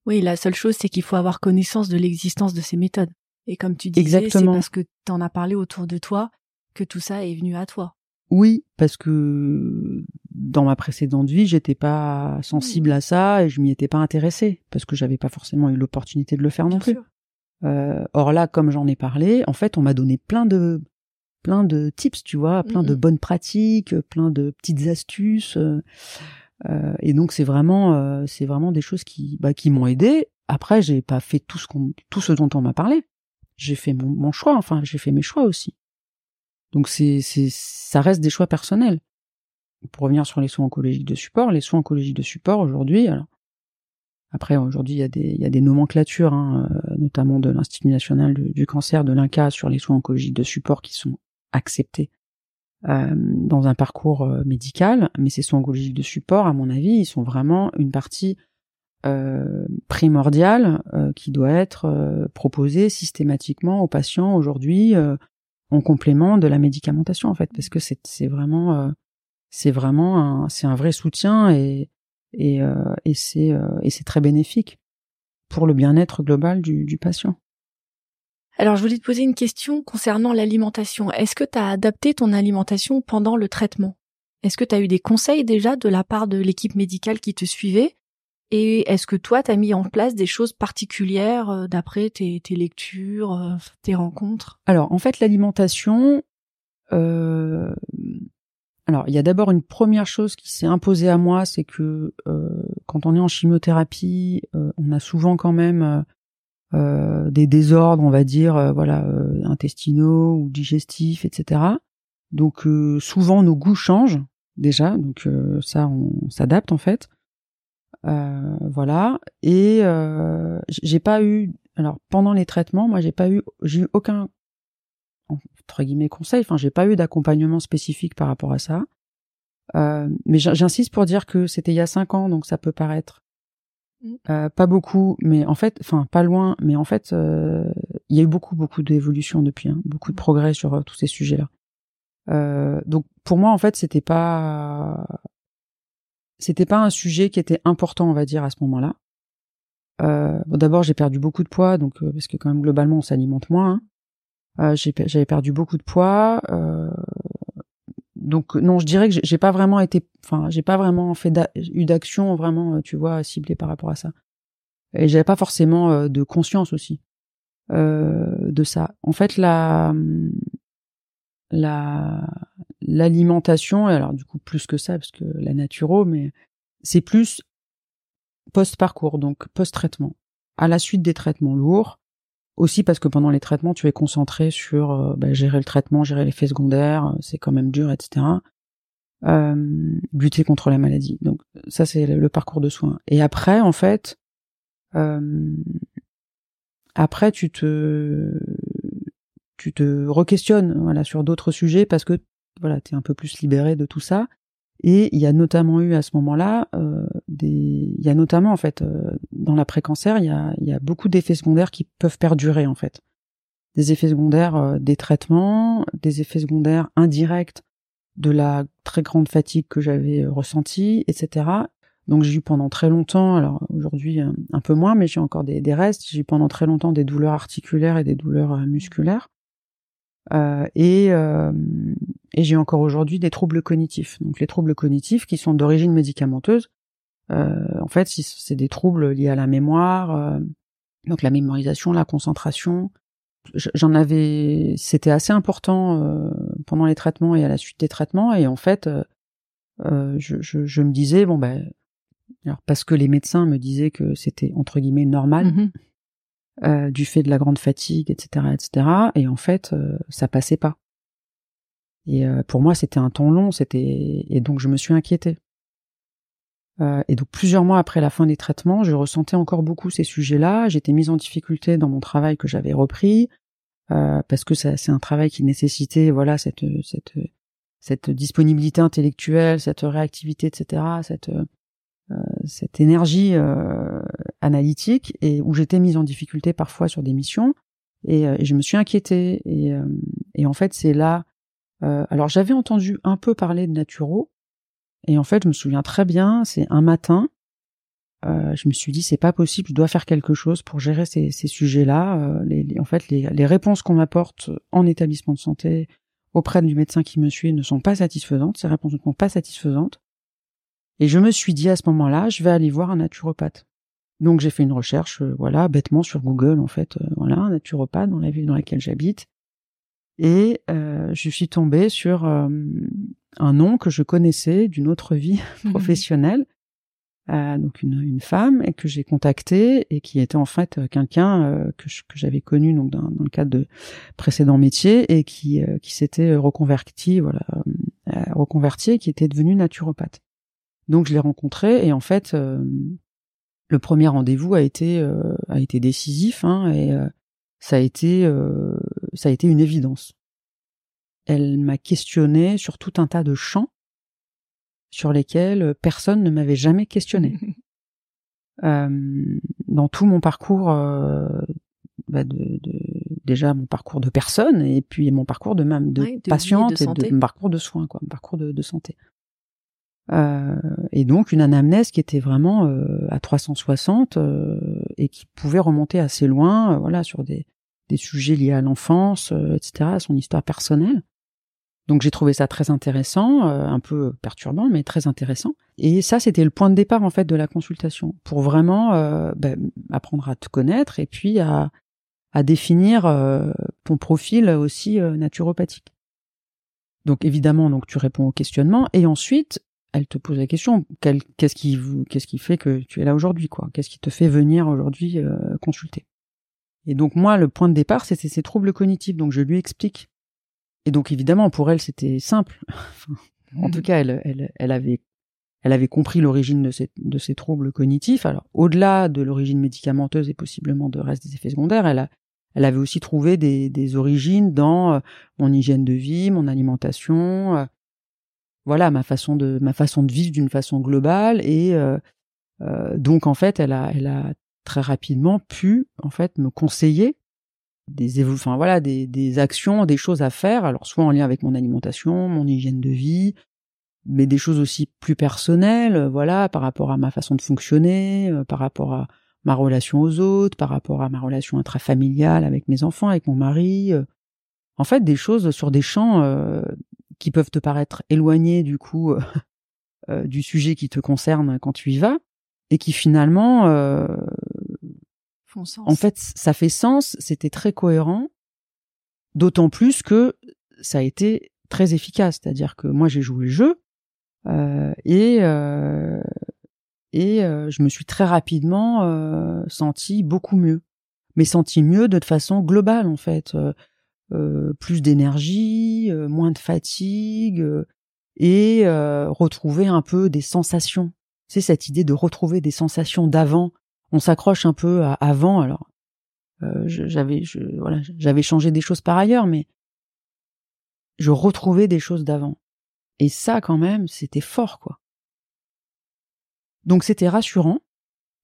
Oui, la seule chose c'est qu'il faut avoir connaissance de l'existence de ces méthodes. Et comme tu disais, c'est parce que tu en as parlé autour de toi que tout ça est venu à toi. Oui, parce que dans ma précédente vie, j'étais pas sensible à ça et je m'y étais pas intéressée parce que j'avais pas forcément eu l'opportunité de le faire non plus. Euh, or là, comme j'en ai parlé, en fait, on m'a donné plein de plein de tips, tu vois, plein de bonnes pratiques, plein de petites astuces. Euh, euh, et donc c'est vraiment, euh, c'est vraiment des choses qui, bah, qui m'ont aidé. Après, j'ai pas fait tout ce qu'on, tout ce dont on m'a parlé. J'ai fait mon, mon, choix, enfin, j'ai fait mes choix aussi. Donc c'est, c'est, ça reste des choix personnels. Pour revenir sur les soins oncologiques de support, les soins oncologiques de support aujourd'hui, alors après aujourd'hui il y a des, il y a des nomenclatures, hein, notamment de l'Institut national du, du cancer, de l'INCA sur les soins oncologiques de support qui sont acceptés euh, dans un parcours euh, médical, mais ces soins de support, à mon avis, ils sont vraiment une partie euh, primordiale qui doit être proposée systématiquement aux patients aujourd'hui en complément de la médicamentation en fait, parce que c'est vraiment c'est vraiment un c'est un vrai soutien et et, et c'est très bénéfique pour le bien-être global du patient. Alors, je voulais te poser une question concernant l'alimentation. Est-ce que tu as adapté ton alimentation pendant le traitement? Est-ce que tu as eu des conseils déjà de la part de l'équipe médicale qui te suivait? Et est-ce que toi, tu as mis en place des choses particulières euh, d'après tes, lectures, euh, tes rencontres? Alors, en fait, l'alimentation... Euh... Alors, il y a d'abord une première chose qui s'est imposée à moi, c'est que quand on est en chimiothérapie, on a souvent quand même euh, des désordres, on va dire, euh, voilà, euh, intestinaux ou digestifs, etc. Donc souvent nos goûts changent déjà, donc ça on s'adapte en fait. voilà. Et j'ai pas eu, alors pendant les traitements, moi j'ai pas eu, j'ai eu aucun entre guillemets conseil. Enfin, j'ai pas eu d'accompagnement spécifique par rapport à ça. mais j'insiste pour dire que c'était il y a cinq ans, donc ça peut paraître. Euh, pas beaucoup, mais en fait, enfin pas loin, mais en fait, euh, il y a eu beaucoup, beaucoup d'évolution depuis, hein, beaucoup de mm. progrès sur euh, tous ces sujets-là. donc pour moi, en fait, c'était pas, c'était pas un sujet qui était important, on va dire, à ce moment-là. bon, d'abord, j'ai perdu beaucoup de poids, donc parce que quand même globalement, on s'alimente moins. Hein. j'avais perdu beaucoup de poids donc non, je dirais que j'ai pas vraiment été, enfin, j'ai pas vraiment fait eu d'action vraiment, euh, tu vois, ciblée par rapport à ça. Et j'avais pas forcément euh, de conscience aussi euh, de ça. En fait, la la l'alimentation, alors du coup plus que ça parce que la naturo, mais c'est plus post-parcours, donc post-traitement, à la suite des traitements lourds. Aussi parce que pendant les traitements, tu es concentré sur euh, bah, gérer le traitement, gérer l'effet secondaire, c'est quand même dur, etc. Euh, lutter contre la maladie. Donc ça, c'est le parcours de soins. Et après, en fait, euh, après, tu te tu te re-questionnes voilà sur d'autres sujets parce que voilà, tu es un peu plus libéré de tout ça. Et il y a notamment eu à ce moment-là euh, des, il y a notamment en fait euh, dans l'après-cancer, il y a, il y a beaucoup d'effets secondaires qui peuvent perdurer en fait. Des effets secondaires euh, des traitements, des effets secondaires indirects de la très grande fatigue que j'avais euh, ressentie, etc. Donc j'ai eu pendant très longtemps, alors aujourd'hui un peu moins, mais j'ai encore des, des restes. J'ai eu pendant très longtemps des douleurs articulaires et des douleurs musculaires. Euh, et, euh, et j'ai encore aujourd'hui des troubles cognitifs. Donc les troubles cognitifs qui sont d'origine médicamenteuse, euh, en fait, c'est des troubles liés à la mémoire, donc la mémorisation, la concentration. J'en avais, c'était assez important pendant les traitements et à la suite des traitements. Et en fait, je, me disais bon ben, alors parce que les médecins me disaient que c'était entre guillemets normal. Mm-hmm. Euh, du fait de la grande fatigue, etc., etc. Et en fait, euh, ça passait pas. Et euh, pour moi, c'était un temps long, c'était et donc je me suis inquiétée. et donc plusieurs mois après la fin des traitements, je ressentais encore beaucoup ces sujets-là. J'étais mise en difficulté dans mon travail que j'avais repris parce que c'est un travail qui nécessitait voilà cette cette cette disponibilité intellectuelle, cette réactivité, etc. Cette euh, cette énergie euh, analytique et où j'étais mise en difficulté parfois sur des missions et, euh, je me suis inquiétée et, et en fait c'est là alors j'avais entendu un peu parler de naturo et en fait je me souviens très bien c'est un matin euh, je me suis dit c'est pas possible, je dois faire quelque chose pour gérer ces, ces sujets-là. les, en fait, les, les réponses qu'on m'apporte en établissement de santé auprès du médecin qui me suit ne sont pas satisfaisantes. Ces réponses ne sont pas satisfaisantes. Et je me suis dit à ce moment-là, je vais aller voir un naturopathe. Donc j'ai fait une recherche, euh, voilà, bêtement sur Google en fait, euh, voilà, un naturopathe dans la ville dans laquelle j'habite. Et euh, je suis tombée sur un nom que je connaissais d'une autre vie professionnelle, donc une, une, femme, et que j'ai contactée et qui était en fait quelqu'un que, que j'avais connu donc dans, dans, le cadre de précédents métiers et qui, qui s'était reconverti, voilà, reconverti et qui était devenu naturopathe. Donc je l'ai rencontré et en fait euh, le premier rendez-vous a été euh, a été décisif hein, et euh, ça a été ça a été une évidence. Elle m'a questionné sur tout un tas de champs sur lesquels personne ne m'avait jamais questionné. dans tout mon parcours bah de, de, déjà mon parcours de personne et puis mon parcours de même de, patiente et de mon parcours de soins quoi mon parcours de santé euh, et donc une anamnèse qui était vraiment euh, à 360 euh, et qui pouvait remonter assez loin, voilà, sur des, des sujets liés à l'enfance, etc., à son histoire personnelle. Donc j'ai trouvé ça très intéressant, un peu perturbant, mais très intéressant. Et ça, c'était le point de départ en fait de la consultation, pour vraiment ben, apprendre à te connaître et puis à, à définir ton profil aussi naturopathique. Donc évidemment, donc tu réponds au questionnement et ensuite elle te pose la question qu'est-ce qui qu'est-ce qui fait que tu es là aujourd'hui quoi? Qu'est-ce qui te fait venir aujourd'hui euh, consulter? Et donc moi le point de départ c'était ces troubles cognitifs donc je lui explique. Et donc évidemment pour elle c'était simple. en tout cas elle, elle, elle avait elle avait compris l'origine de ces, de ces troubles cognitifs. Alors au-delà de l'origine médicamenteuse et possiblement de reste des effets secondaires, elle a elle avait aussi trouvé des, des origines dans euh, mon hygiène de vie, mon alimentation, euh, voilà ma façon de ma façon de vivre d'une façon globale et euh, euh, donc en fait elle a elle a très rapidement pu en fait me conseiller des enfin voilà des, des actions des choses à faire alors soit en lien avec mon alimentation mon hygiène de vie mais des choses aussi plus personnelles voilà par rapport à ma façon de fonctionner euh, par rapport à ma relation aux autres par rapport à ma relation intrafamiliale avec mes enfants avec mon mari en fait des choses sur des champs qui peuvent te paraître éloignés du coup euh, euh, du sujet qui te concerne quand tu y vas et qui finalement euh, font sens. En fait, ça fait sens, c'était très cohérent, d'autant plus que ça a été très efficace, c'est-à-dire que moi j'ai joué le jeu euh, et euh, et euh, je me suis très rapidement euh, senti beaucoup mieux, mais senti mieux de façon globale en fait, plus d'énergie, moins de fatigue et retrouver un peu des sensations. C'est cette idée de retrouver des sensations d'avant. On s'accroche un peu à avant. Alors j'avais voilà j'avais changé des choses par ailleurs, mais je retrouvais des choses d'avant. Et ça, quand même, c'était fort, quoi. Donc c'était rassurant,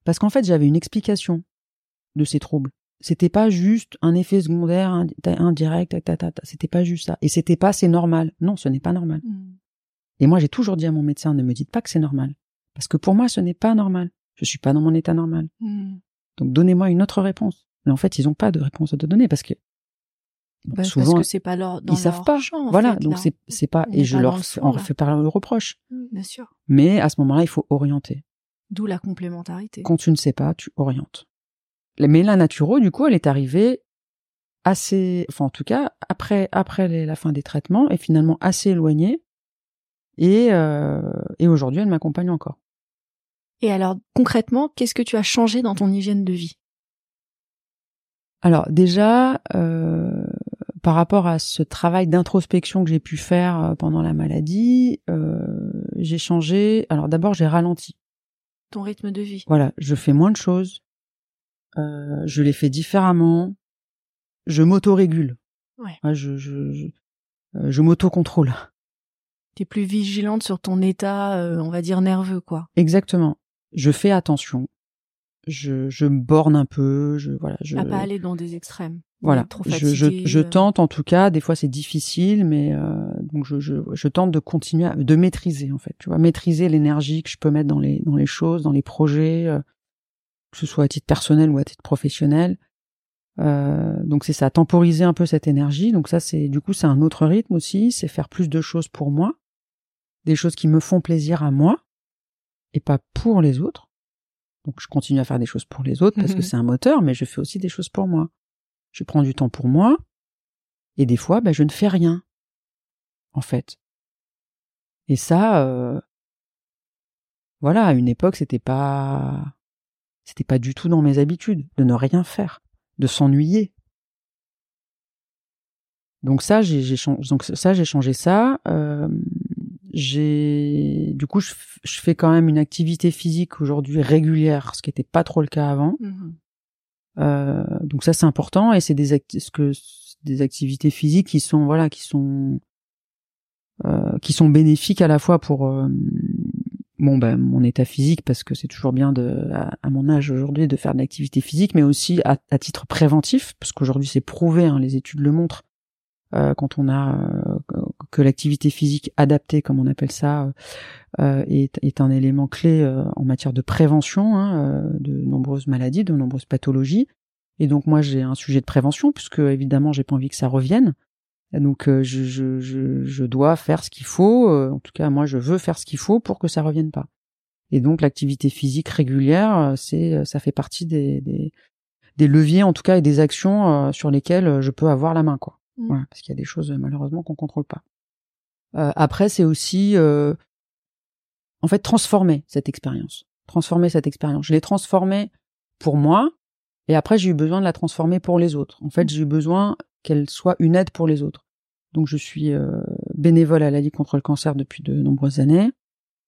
parce qu'en fait, j'avais une explication de ces troubles. C'était pas juste un effet secondaire indirect, c'était pas juste ça. Et c'était pas c'est normal. Non, ce n'est pas normal. Mmh. Et moi, j'ai toujours dit à mon médecin, ne me dites pas que c'est normal. Parce que pour moi, ce n'est pas normal. Je suis pas dans mon état normal. Mmh. Donc donnez-moi une autre réponse. Mais en fait, ils n'ont pas de réponse à te donner parce que bah, souvent, parce que c'est pas leur, dans ils savent pas. voilà, donc c'est c'est pas et je leur on refais pas le reproche. Mmh, bien sûr. Mais à ce moment-là, il faut orienter. D'où la complémentarité. Quand tu ne sais pas, tu orientes. Mais la naturo, du coup, elle est arrivée assez, enfin en tout cas après après la fin des traitements, et finalement assez éloignée. Et euh, et aujourd'hui, elle m'accompagne encore. Et alors concrètement, qu'est-ce que tu as changé dans ton hygiène de vie? Alors déjà, euh, par rapport à ce travail d'introspection que j'ai pu faire euh, pendant la maladie, euh, j'ai changé. Alors d'abord, j'ai ralenti. Ton rythme de vie. Voilà, je fais moins de choses. Euh, je les fais différemment. Je m'auto-régule. Ouais. je je, je, je m'auto-contrôle. T'es plus vigilante sur ton état, on va dire nerveux, quoi. Exactement. Je fais attention. Je, je me borne un peu. Je voilà. Je. À pas aller dans des extrêmes. Voilà, je, je, je, euh. tente en tout cas. Des fois c'est difficile, mais euh, donc je, je, je, tente de continuer, à, de maîtriser en fait. Tu vois, maîtriser l'énergie que je peux mettre dans les dans les choses, dans les projets, euh, que ce soit à titre personnel ou à titre professionnel. Euh, donc c'est ça, temporiser un peu cette énergie. Donc ça c'est du coup c'est un autre rythme aussi, c'est faire plus de choses pour moi, des choses qui me font plaisir à moi et pas pour les autres. Donc je continue à faire des choses pour les autres parce que c'est un moteur, mais je fais aussi des choses pour moi je prends du temps pour moi, et des fois, ben, je ne fais rien, en fait. Et ça, euh, voilà, à une époque, c'était pas, c'était pas du tout dans mes habitudes de ne rien faire, de s'ennuyer. Donc ça, j'ai, donc ça, j'ai changé ça. Euh, j'ai, du coup, je, fais quand même une activité physique aujourd'hui régulière, ce qui n'était pas trop le cas avant. Mmh euh, donc ça c'est important et c'est des que des activités physiques qui sont voilà qui sont euh, qui sont bénéfiques à la fois pour euh, bon ben mon état physique parce que c'est toujours bien de à, mon âge aujourd'hui de faire de l'activité physique mais aussi à, titre préventif parce qu'aujourd'hui c'est prouvé hein, les études le montrent euh, quand on a euh, que l'activité physique adaptée, comme on appelle ça, euh, est, est, un élément clé en matière de prévention hein, de nombreuses maladies, de nombreuses pathologies. Et donc moi j'ai un sujet de prévention puisque évidemment j'ai pas envie que ça revienne. Donc je, je, je, je, dois faire ce qu'il faut. en tout cas moi je veux faire ce qu'il faut pour que ça revienne pas. Et donc l'activité physique régulière, c'est ça fait partie des, des, des, leviers en tout cas et des actions sur lesquelles je peux avoir la main quoi. Mmh. parce qu'il y a des choses malheureusement qu'on contrôle pas. Euh, après, c'est aussi euh, en fait transformer cette expérience, transformer cette expérience. Je l'ai transformée pour moi, et après j'ai eu besoin de la transformer pour les autres. En fait, j'ai eu besoin qu'elle soit une aide pour les autres. Donc, je suis euh, bénévole à la Ligue contre le cancer depuis de nombreuses années.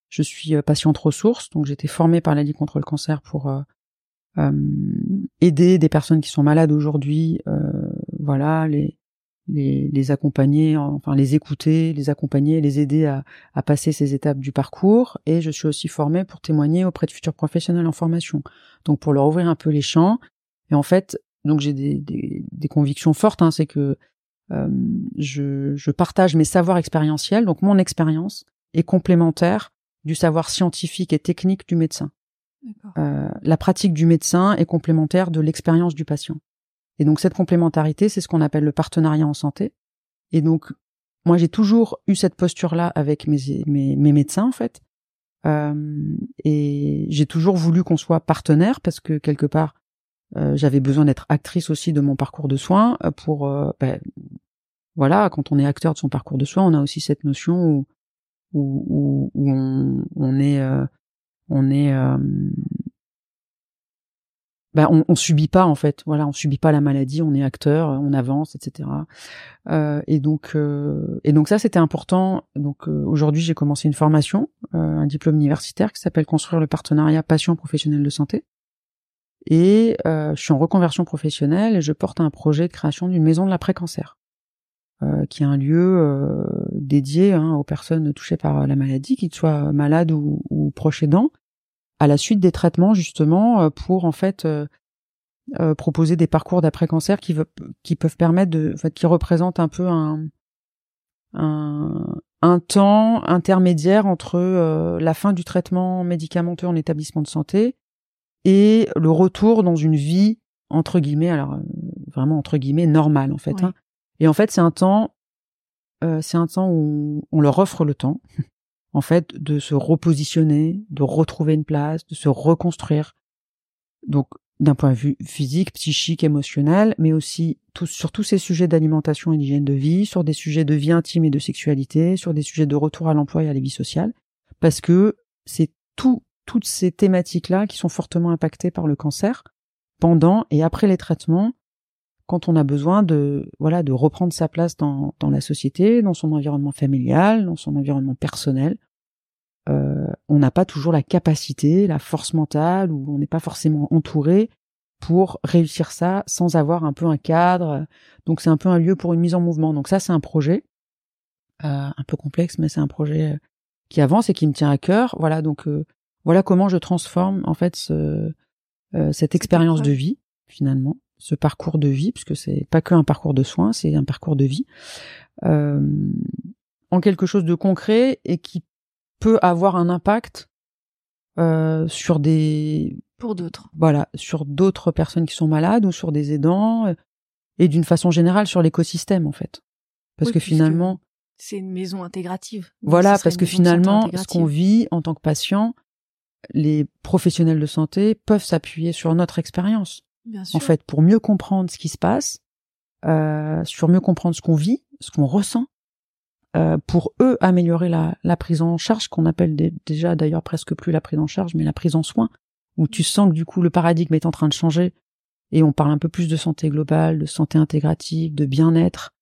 Je suis euh, patiente ressource, donc j'ai été formée par la Ligue contre le cancer pour euh, aider des personnes qui sont malades aujourd'hui, voilà, les les, accompagner, enfin les écouter, les accompagner, les aider à, à, passer ces étapes du parcours. Et je suis aussi formée pour témoigner auprès de futurs professionnels en formation, donc pour leur ouvrir un peu les champs. Et en fait, donc j'ai des, des, des, convictions fortes, hein, c'est que euh, je, je partage mes savoirs expérientiels, donc mon expérience est complémentaire du savoir scientifique et technique du médecin. Euh, la pratique du médecin est complémentaire de l'expérience du patient. Et donc cette complémentarité, c'est ce qu'on appelle le partenariat en santé. Et donc moi j'ai toujours eu cette posture-là avec mes, mes, mes, médecins en fait. Euh, et j'ai toujours voulu qu'on soit partenaire parce que quelque part j'avais besoin d'être actrice aussi de mon parcours de soins euh, pour euh, ben, voilà, quand on est acteur de son parcours de soins, on a aussi cette notion où où, où, on, on, est on est on, on subit pas en fait. Voilà, on subit pas la maladie, on est acteur, on avance, etc. Euh, et donc, euh, et donc ça, c'était important. Donc euh, aujourd'hui, j'ai commencé une formation, un diplôme universitaire qui s'appelle construire le partenariat patient professionnel de santé. Et je suis en reconversion professionnelle et je porte un projet de création d'une maison de l'après-cancer, qui est un lieu dédié hein, aux personnes touchées par la maladie, qu'ils soient malades ou, ou proches aidants à la suite des traitements justement euh, pour en fait euh, euh, proposer des parcours d'après cancer qui, qui peuvent permettre de en fait, qui représentent un peu un un, un temps intermédiaire entre la fin du traitement médicamenteux en établissement de santé et le retour dans une vie entre guillemets alors vraiment entre guillemets normale en fait hein. et en fait c'est un temps c'est un temps où on leur offre le temps en fait, de se repositionner, de retrouver une place, de se reconstruire. Donc, d'un point de vue physique, psychique, émotionnel, mais aussi sur tous ces sujets d'alimentation et d'hygiène de vie, sur des sujets de vie intime et de sexualité, sur des sujets de retour à l'emploi et à la vie sociale, parce que c'est tout, toutes ces thématiques-là qui sont fortement impactées par le cancer pendant et après les traitements, quand on a besoin de voilà de reprendre sa place dans, dans la société, dans son environnement familial, dans son environnement personnel, euh, on n'a pas toujours la capacité, la force mentale, ou on n'est pas forcément entouré pour réussir ça sans avoir un peu un cadre. Donc c'est un peu un lieu pour une mise en mouvement. Donc ça c'est un projet euh, un peu complexe, mais c'est un projet euh, qui avance et qui me tient à cœur. Voilà donc voilà comment je transforme en fait ce, cette expérience de vie finalement, ce parcours de vie, puisque c'est pas que un parcours de soins, c'est un parcours de vie, en quelque chose de concret et qui peut avoir un impact euh, sur des pour d'autres. Voilà, sur d'autres personnes qui sont malades ou sur des aidants euh, et d'une façon générale sur l'écosystème en fait. Parce que finalement c'est une maison intégrative. Voilà, parce que finalement ce qu'on vit en tant que patient, les professionnels de santé peuvent s'appuyer sur notre expérience. En fait, pour mieux comprendre ce qui se passe, euh, sur mieux comprendre ce qu'on vit, ce qu'on ressent, euh, pour eux améliorer la, la prise en charge qu'on appelle déjà d'ailleurs presque plus la prise en charge mais la prise en soin où tu sens que du coup le paradigme est en train de changer et on parle un peu plus de santé globale, de santé intégrative, de bien-être.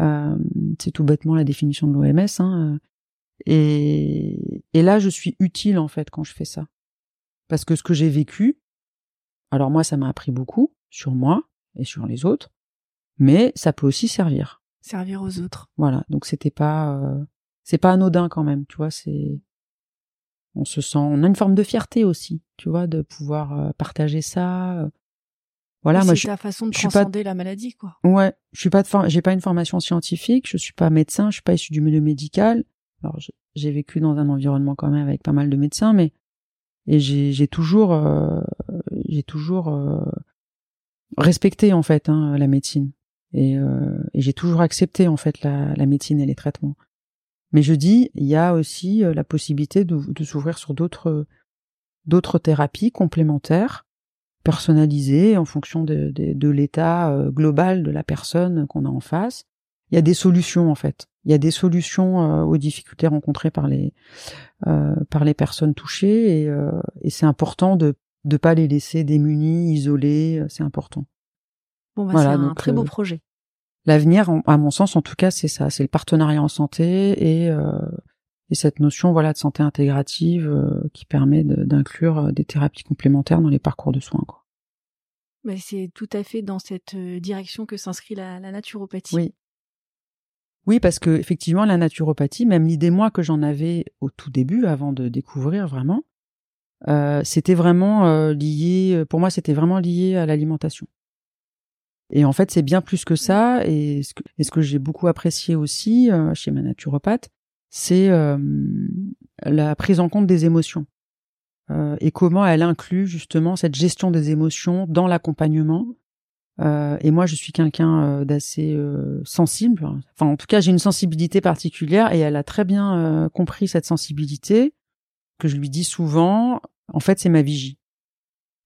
Euh, c'est tout bêtement la définition de l'OMS. Hein, et, et là, je suis utile en fait quand je fais ça, parce que ce que j'ai vécu, alors moi, ça m'a appris beaucoup sur moi et sur les autres, mais ça peut aussi servir servir aux autres. Voilà, donc c'était pas euh, c'est pas anodin quand même, tu vois, c'est on se sent on a une forme de fierté aussi, tu vois, de pouvoir euh, partager ça. Euh. Voilà, moi je ta façon de transcender la maladie quoi. Ouais, je suis pas de j'ai pas une formation scientifique, je suis pas médecin, je suis pas issu du milieu médical. Alors j'ai vécu dans un environnement quand même avec pas mal de médecins mais et j'ai toujours j'ai toujours respecté en fait hein, la médecine et, euh, et j'ai toujours accepté en fait la, la, médecine et les traitements. Mais je dis, il y a aussi euh, la possibilité de, de s'ouvrir sur d'autres d'autres thérapies complémentaires, personnalisées en fonction de, de, de l'état euh, global de la personne qu'on a en face. Il y a des solutions en fait. Il y a des solutions aux difficultés rencontrées par les euh, par les personnes touchées et, et c'est important de ne pas les laisser démunis, isolés. C'est important. Bon, bah, c'est un très beau euh, projet. L'avenir, à mon sens, en tout cas, c'est ça, c'est le partenariat en santé et, euh, et cette notion, voilà, de santé intégrative euh, qui permet d'inclure des thérapies complémentaires dans les parcours de soins. Quoi. C'est tout à fait dans cette direction que s'inscrit la, la naturopathie. Oui. Oui, parce que effectivement, la naturopathie, même l'idée moi que j'en avais au tout début, avant de découvrir vraiment, euh, c'était vraiment lié. Pour moi, c'était vraiment lié à l'alimentation. Et en fait, c'est bien plus que ça. Et ce que, j'ai beaucoup apprécié aussi euh, chez ma naturopathe, c'est euh, la prise en compte des émotions euh, et comment elle inclut justement cette gestion des émotions dans l'accompagnement. Et moi, je suis quelqu'un d'assez sensible. Enfin, en tout cas, j'ai une sensibilité particulière et elle a très bien compris cette sensibilité que je lui dis souvent. En fait, c'est ma vigie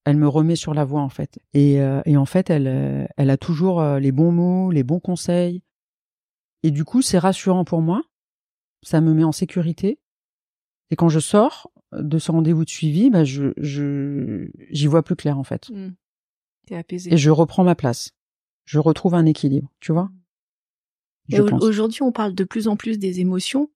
elle me remet sur la voie en fait. Et, euh, en fait, elle, euh, elle a toujours euh, les bons mots, les bons conseils. Et du coup, c'est rassurant pour moi. Ça me met en sécurité. Et quand je sors de ce rendez-vous de suivi, bah, je, je, j'y vois plus clair, en fait. Mmh. T'es apaisé. Et je reprends ma place. Je retrouve un équilibre, tu vois? Et aujourd'hui, on parle de plus en plus des émotions.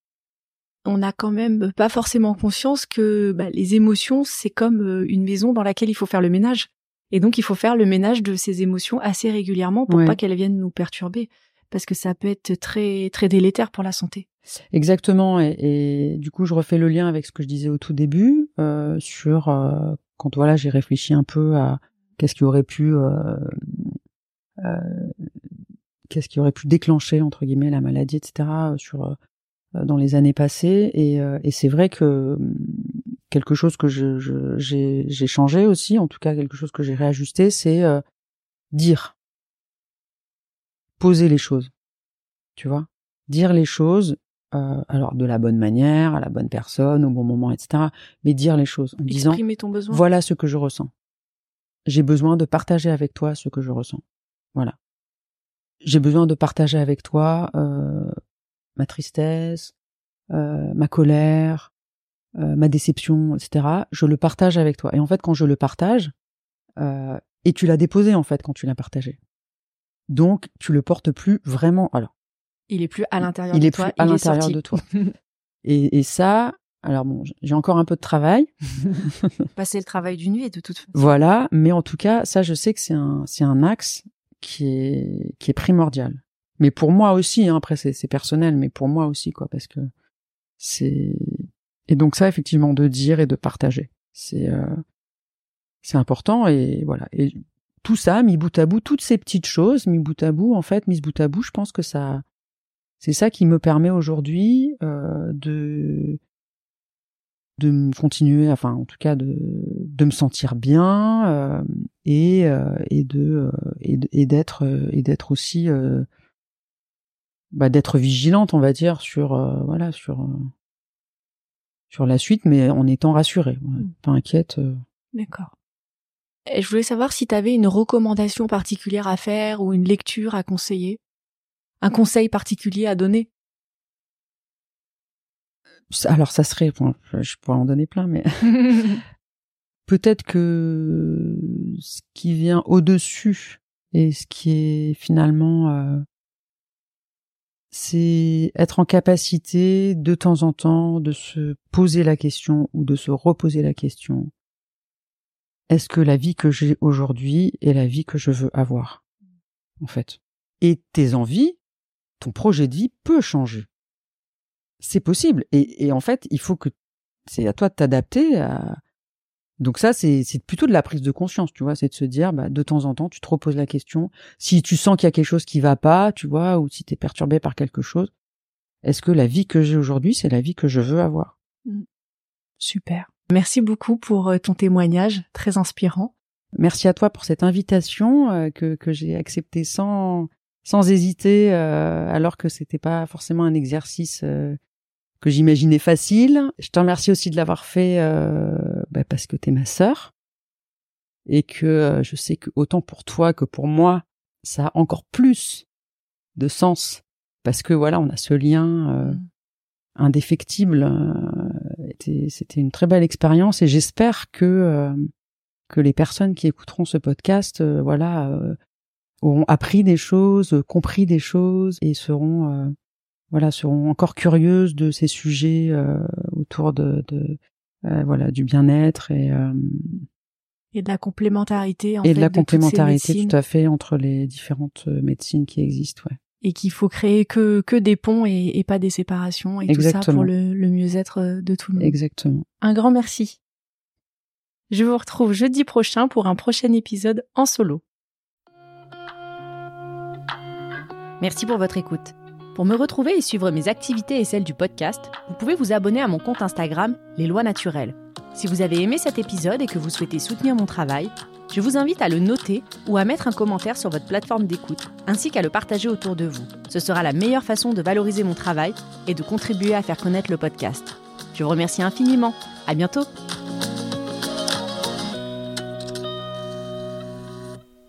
On n'a quand même pas forcément conscience que bah, les émotions, c'est comme euh, une maison dans laquelle il faut faire le ménage. Et donc, il faut faire le ménage de ces émotions assez régulièrement pour pas qu'elles viennent nous perturber, parce que ça peut être très très délétère pour la santé. Exactement. Et, et du coup, je refais le lien avec ce que je disais au tout début euh, sur euh, quand voilà, j'ai réfléchi un peu à qu'est-ce qui aurait pu euh, euh, qu'est-ce qui aurait pu déclencher entre guillemets la maladie, etc. sur euh, dans les années passées. Et, et c'est vrai que hum, quelque chose que je, j'ai, changé aussi, en tout cas quelque chose que j'ai réajusté, c'est dire, poser les choses, tu vois, dire les choses. alors de la bonne manière, à la bonne personne, au bon moment, etc. Mais dire les choses en disant ton besoin. voilà ce que je ressens j'ai besoin de partager avec toi ce que je ressens. Voilà. J'ai besoin de partager avec toi euh, ma tristesse, euh, ma colère, euh, ma déception, etc. Je le partage avec toi. Et en fait, quand je le partage, euh, et tu l'as déposé en fait quand tu l'as partagé. Donc, tu le portes plus vraiment. Alors, il est plus à l'intérieur de toi. Il est plus à l'intérieur de toi. et ça, alors bon, j'ai encore un peu de travail. Passer le travail d'une nuit de toute façon. Voilà, mais en tout cas, ça, je sais que c'est un, c'est un axe qui est, qui est primordial. Mais pour moi aussi, hein, après c'est, c'est personnel, mais pour moi aussi, quoi, parce que c'est et donc ça, effectivement, de dire et de partager, c'est, euh, c'est important et voilà. Et tout ça, mis bout à bout, toutes ces petites choses, mis bout à bout, en fait, mis bout à bout, je pense que ça, c'est ça qui me permet aujourd'hui euh, de de me continuer, enfin en tout cas de, de me sentir bien euh, et, euh, et de euh, et d'être et d'être aussi bah, d'être vigilante, on va dire sur voilà sur sur la suite, mais en étant rassurée, mmh. pas inquiète. D'accord. Et je voulais savoir si tu avais une recommandation particulière à faire ou une lecture à conseiller, un conseil particulier à donner alors ça serait, bon, je pourrais en donner plein, mais peut-être que ce qui vient au-dessus et ce qui est finalement, euh, c'est être en capacité de temps en temps de se poser la question ou de se reposer la question. Est-ce que la vie que j'ai aujourd'hui est la vie que je veux avoir, en fait? Et tes envies, ton projet de vie peut changer c'est possible. Et, et, en fait, il faut que c'est à toi de t'adapter à. Donc ça, c'est plutôt de la prise de conscience, tu vois, c'est de se dire, bah, de temps en temps, tu te reposes la question. Si tu sens qu'il y a quelque chose qui va pas, tu vois, ou si tu es perturbé par quelque chose, est-ce que la vie que j'ai aujourd'hui, c'est la vie que je veux avoir? Mmh. Super. Merci beaucoup pour euh, ton témoignage, très inspirant. Merci à toi pour cette invitation euh, que, que j'ai acceptée sans sans hésiter, euh, alors que c'était pas forcément un exercice que j'imaginais facile. Je te remercie aussi de l'avoir fait euh, bah parce que t'es ma sœur et que euh, je sais que autant pour toi que pour moi, ça a encore plus de sens parce que voilà, on a ce lien euh, mm. indéfectible. Euh, c'était une très belle expérience et j'espère que euh, que les personnes qui écouteront ce podcast, voilà, auront appris des choses, compris des choses et seront voilà seront encore curieuses de ces sujets euh, autour de, de euh, voilà du bien-être et euh, et de la complémentarité en et de la complémentarité tout à fait entre les différentes médecines qui existent ouais. Et qu'il faut créer que que des ponts et, et pas des séparations et tout ça pour le, le mieux-être de tout le monde. Exactement. Un grand merci. Je vous retrouve jeudi prochain pour un prochain épisode en solo. Merci pour votre écoute pour me retrouver et suivre mes activités et celles du podcast, vous pouvez vous abonner à mon compte Instagram Les Lois Naturelles. Si vous avez aimé cet épisode et que vous souhaitez soutenir mon travail, je vous invite à le noter ou à mettre un commentaire sur votre plateforme d'écoute, ainsi qu'à le partager autour de vous. Ce sera la meilleure façon de valoriser mon travail et de contribuer à faire connaître le podcast. Je vous remercie infiniment. À bientôt!